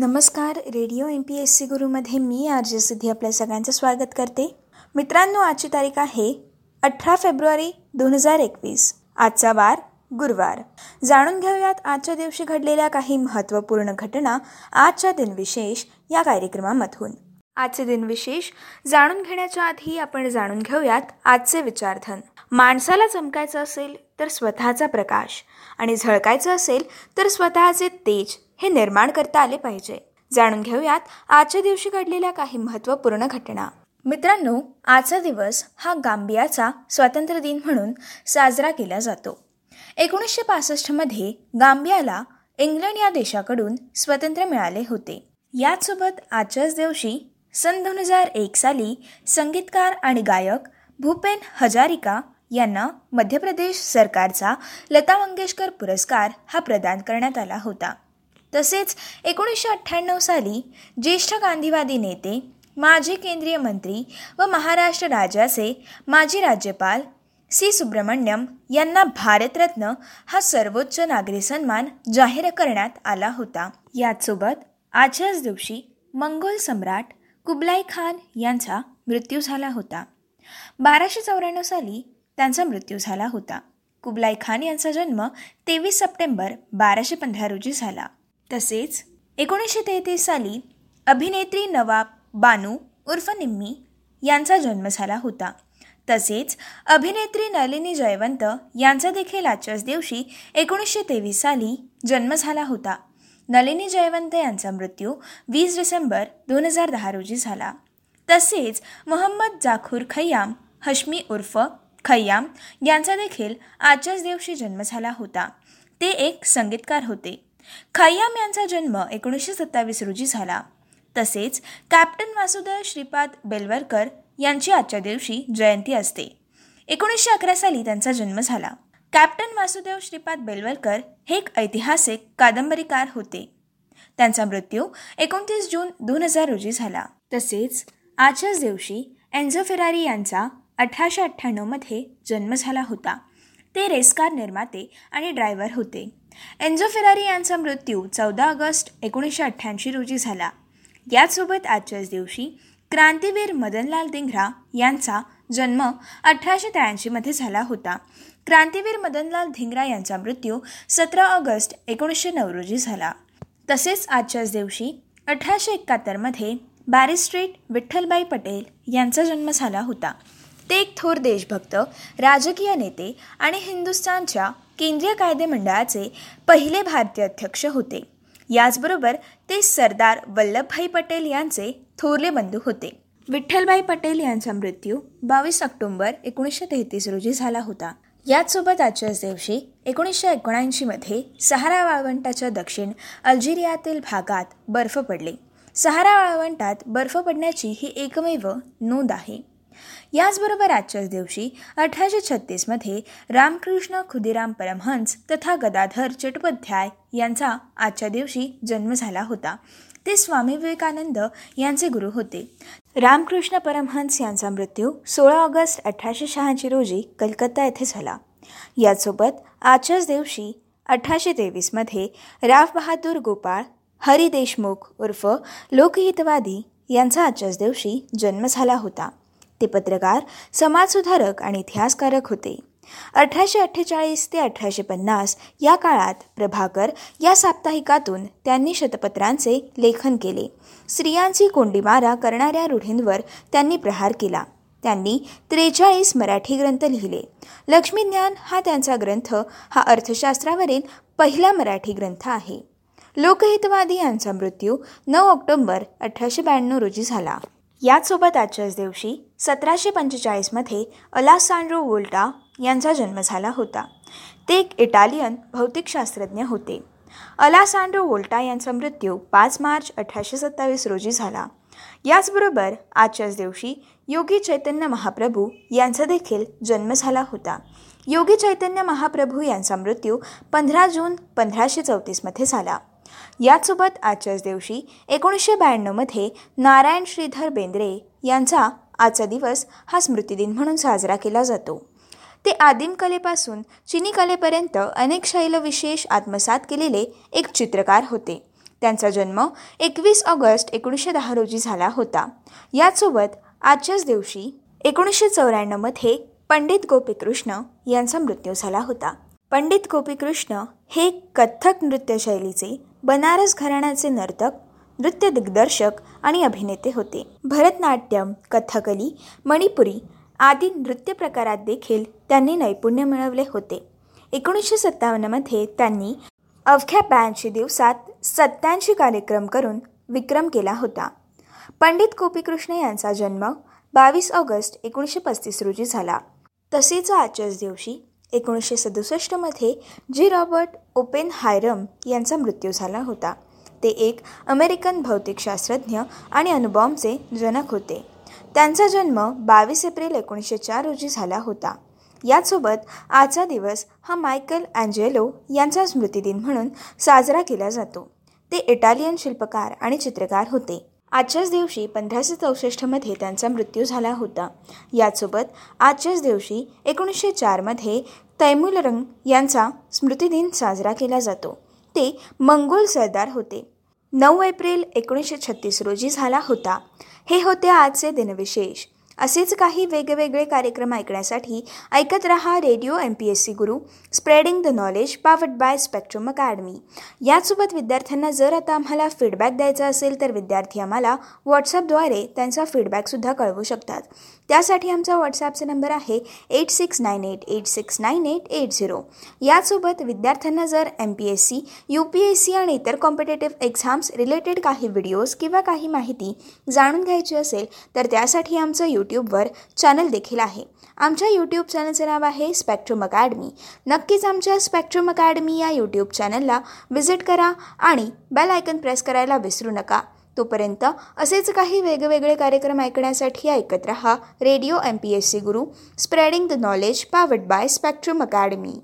नमस्कार radio M P S C गुरुमध्ये मी R J Siddhi आपल्या सगळ्यांचं स्वागत करते. मित्रांनो आजची तारीख आहे अठरा फेब्रुवारी दोन हजार एकवीस. आजचा वार गुरुवार. जाणून घेऊयात आजच्या दिवशी घडलेल्या काही महत्त्वपूर्ण घटना आजच्या दिनविशेष या कार्यक्रमामधून. आजचे दिनविशेष जाणून घेण्याच्या आधी आपण जाणून घेऊयात आजचे विचारधन. माणसाला चमकायचं असेल तर स्वतःचा प्रकाश आणि झळकायचं असेल तर स्वतःचे तेज हे निर्माण करता आले पाहिजे. जाणून घेऊयात आजच्या दिवशी घडलेल्या काही महत्त्वपूर्ण घटना. मित्रांनो आजचा दिवस हा गांबियाचा स्वातंत्र्य दिन म्हणून साजरा केला जातो. एकोणीसशे पासष्टमध्ये गांबियाला इंग्लंड या देशाकडून स्वातंत्र्य मिळाले होते. याचसोबत आजच्याच दिवशी सन दोन हजार एक साली संगीतकार आणि गायक भूपेन हजारिका यांना मध्य प्रदेश सरकारचा लता मंगेशकर पुरस्कार हा प्रदान करण्यात आला होता. तसेच एकोणीसशे अठ्ठ्याण्णव साली ज्येष्ठ गांधीवादी नेते माजी केंद्रीय मंत्री व महाराष्ट्र राज्याचे माजी राज्यपाल सी सुब्रमण्यम यांना भारतरत्न हा सर्वोच्च नागरी सन्मान जाहीर करण्यात आला होता. याचसोबत आजच्याच दिवशी मंगोल सम्राट कुबलाई खान यांचा मृत्यू झाला होता. बाराशे चौऱ्याण्णव साली त्यांचा मृत्यू झाला होता. कुबलाई खान यांचा जन्म तेवीस सप्टेंबर बाराशे पंधरा रोजी झाला. तसेच एकोणीसशे तेहतीस साली अभिनेत्री नवाब बानू उर्फ निम्मी यांचा जन्म झाला होता. तसेच अभिनेत्री नलिनी जयवंत यांचा देखील आजच्याच दिवशी एकोणीसशे तेवीस साली जन्म झाला होता. नलिनी जयवंत यांचा मृत्यू वीस डिसेंबर दोन हजार दहा रोजी झाला. तसेच मोहम्मद जाखूर खय्याम हश्मी उर्फ खय्याम यांचा देखील आजच्याच दिवशी जन्म झाला होता. ते एक संगीतकार होते. खय्याम यांचा जन्म एकोणीसशे सत्तावीस रोजी झाला. तसेच कॅप्टन वासुदेव श्रीपाद बेलवरकर यांची आजच्या दिवशी जयंती असते. एकोणीसशे अकरा साली त्यांचा जन्म झाला. कॅप्टन वासुदेव श्रीपाद बेलवलकर हे एक ऐतिहासिक कादंबरीकार होते. त्यांचा मृत्यू एकोणतीस जून दोन हजार रोजी झाला. तसेच आजच्याच दिवशी एन्झो फेरारी यांचा अठराशे अठ्ठ्याण्णवमध्ये जन्म झाला होता. ते रेसकार निर्माते आणि ड्रायव्हर होते. एन्झो फेरारी यांचा मृत्यू चौदा ऑगस्ट एकोणीसशे अठ्ठ्याऐंशी रोजी झाला. याचसोबत आजच्याच दिवशी क्रांतीवीर मदनलाल दिंग्रा यांचा जन्म अठराशे त्र्याऐंशीमध्ये झाला होता. क्रांतीवीर मदनलाल धिंगरा यांचा मृत्यू सतरा ऑगस्ट एकोणीसशे नऊ रोजी झाला. तसेच आजच्याच दिवशी अठराशे एकाहत्तरमध्ये बॅरिस्ट्रेट विठ्ठलबाई पटेल यांचा जन्म झाला होता. ते एक थोर देशभक्त राजकीय नेते आणि हिंदुस्थानच्या केंद्रीय कायदेमंडळाचे पहिले भारतीय अध्यक्ष होते. याचबरोबर ते सरदार वल्लभभाई पटेल यांचे थोरले बंधू होते. विठ्ठलभाई पटेल यांचा मृत्यू बावीस ऑक्टोंबर एकोणीसशे तेहतीस रोजी झाला होता. याचसोबत आजच्याच दिवशी एकोणीसशे एकोणऐंशीमध्ये सहारा वाळवंटाच्या दक्षिण अल्जेरियातील भागात बर्फ पडले. सहारा वाळवंटात बर्फ पडण्याची ही एकमेव नोंद आहे. याचबरोबर आजच्याच दिवशी अठराशे छत्तीसमध्ये रामकृष्ण खुदिराम परमहंस तथा गदाधर चट्टोपाध्याय यांचा आजच्या दिवशी जन्म झाला होता. ते स्वामी विवेकानंद यांचे गुरु होते. रामकृष्ण परमहंस यांचा मृत्यू सोळा ऑगस्ट अठराशे शहाऐंशी रोजी कलकत्ता येथे झाला. यासोबत आजच्याच दिवशी अठराशे तेवीसमध्ये राव बहादूर गोपाळ हरी देशमुख उर्फ लोकहितवादी यांचा आजच्याच दिवशी जन्म झाला होता. ते पत्रकार समाजसुधारक आणि इतिहासकारक होते. अठराशे अठ्ठेचाळीस ते अठराशे पन्नास या काळात प्रभाकर या साप्ताहिकातून त्यांनी शतपत्रांचे लेखन केले. स्त्रियांची कोंडीमारा करणाऱ्या रूढींवर त्यांनी प्रहार केला. त्यांनी त्रेचाळीस मराठी ग्रंथ लिहिले. लक्ष्मीज्ञान हा त्यांचा ग्रंथ हा अर्थशास्त्रावरील पहिला मराठी ग्रंथ आहे. लोकहितवादी यांचा मृत्यू नऊ ऑक्टोंबर अठराशे ब्याण्णव रोजी झाला. याचसोबत आजच्याच दिवशी सतराशे पंचेचाळीसमध्ये अलासांड्रो वोल्टा यांचा जन्म झाला होता. ते एक इटालियन भौतिकशास्त्रज्ञ होते. अलासांड्रो वोल्टा यांचा मृत्यू पाच मार्च अठराशे सत्तावीस रोजी झाला. याचबरोबर आजच्याच दिवशी योगी चैतन्य महाप्रभू यांचा देखील जन्म झाला होता. योगी चैतन्य महाप्रभू यांचा मृत्यू पंधरा जून पंधराशे चौतीसमध्ये झाला. याचसोबत आजच्याच दिवशी एकोणीसशे ब्याण्णवमध्ये नारायण श्रीधर बेंद्रे यांचा आजचा दिवस हा स्मृतिदिन म्हणून साजरा केला जातो. ते आदिम कलेपासून चिनी कलेपर्यंत अनेक शैलविशेष आत्मसात केलेले एक चित्रकार होते. त्यांचा जन्म एकवीस ऑगस्ट एकोणीसशे दहा रोजी झाला होता. याचसोबत आजच्याच दिवशी एकोणीसशे चौऱ्याण्णवमध्ये पंडित गोपीकृष्ण यांचा मृत्यू झाला होता. पंडित गोपीकृष्ण हे कथ्थक नृत्यशैलीचे बनारस घराण्याचे नर्तक नृत्य दिग्दर्शक आणि अभिनेते होते. भरतनाट्यम कथकली मणिपुरी आदी नृत्य प्रकारात देखील त्यांनी नैपुण्य मिळवले होते. एकोणीसशे सत्तावन्नमध्ये त्यांनी अवघ्या ब्याऐंशी दिवसात सत्याऐंशी कार्यक्रम करून विक्रम केला होता. पंडित गोपीकृष्ण यांचा जन्म बावीस ऑगस्ट एकोणीसशे पस्तीस रोजी झाला. तसेच आजच्याच दिवशी एकोणीसशे सदुसष्टमध्ये जी रॉबर्ट ओपेन हायरम यांचा मृत्यू झाला होता. ते एक अमेरिकन भौतिकशास्त्रज्ञ आणि अणुबॉम्बचे जनक होते. त्यांचा जन्म बावीस एप्रिल एकोणीसशे चार रोजी झाला होता. यासोबत आजचा दिवस हा मायकल अँजेलो यांचा स्मृतिदिन म्हणून साजरा केला जातो. ते इटालियन शिल्पकार आणि चित्रकार होते. आजच्याच दिवशी पंधराशे चौसष्टमध्ये त्यांचा मृत्यू झाला होता. यासोबत आजच्याच दिवशी एकोणीसशे चारमध्ये तैमुलरंग यांचा स्मृतिदिन साजरा केला जातो. ते मंगोल सरदार होते. नऊ एप्रिल एकोणीसशे छत्तीस रोजी झाला होता. हे होते आजचे दिनविशेष. असेच काही वेगवेगळे कार्यक्रम ऐकण्यासाठी ऐकत रहा radio M P S C Guru spreading the knowledge powered by Spectrum Academy. यासोबत विद्यार्थ्यांना जर आता आम्हाला फीडबॅक द्यायचा असेल तर विद्यार्थी आम्हाला व्हॉट्सअपद्वारे त्यांचा फीडबॅकसुद्धा कळवू शकतात. त्यासाठी आमचा व्हॉट्सॲपचा नंबर आहे eight six nine eight eight six nine eight eight zero यासोबत विद्यार्थ्यांना जर M P S C U P S C आणि इतर कॉम्पिटेटिव्ह एक्झाम्स रिलेटेड काही व्हिडिओज किंवा काही माहिती जाणून घ्यायची असेल तर त्यासाठी आमचं यूट्यूब यूट्यूबवर चॅनल देखील आहे. आमच्या यूट्यूब चॅनलचं नाव आहे स्पेक्ट्रम अकॅडमी. नक्कीच आमच्या स्पेक्ट्रम अकॅडमी या यूट्यूब चॅनलला व्हिजिट करा आणि बेल आयकन प्रेस करायला विसरू नका. तोपर्यंत असेच काही वेगवेगळे कार्यक्रम ऐकण्यासाठी ऐकत रहा radio M P S C Guru spreading the knowledge powered by Spectrum Academy.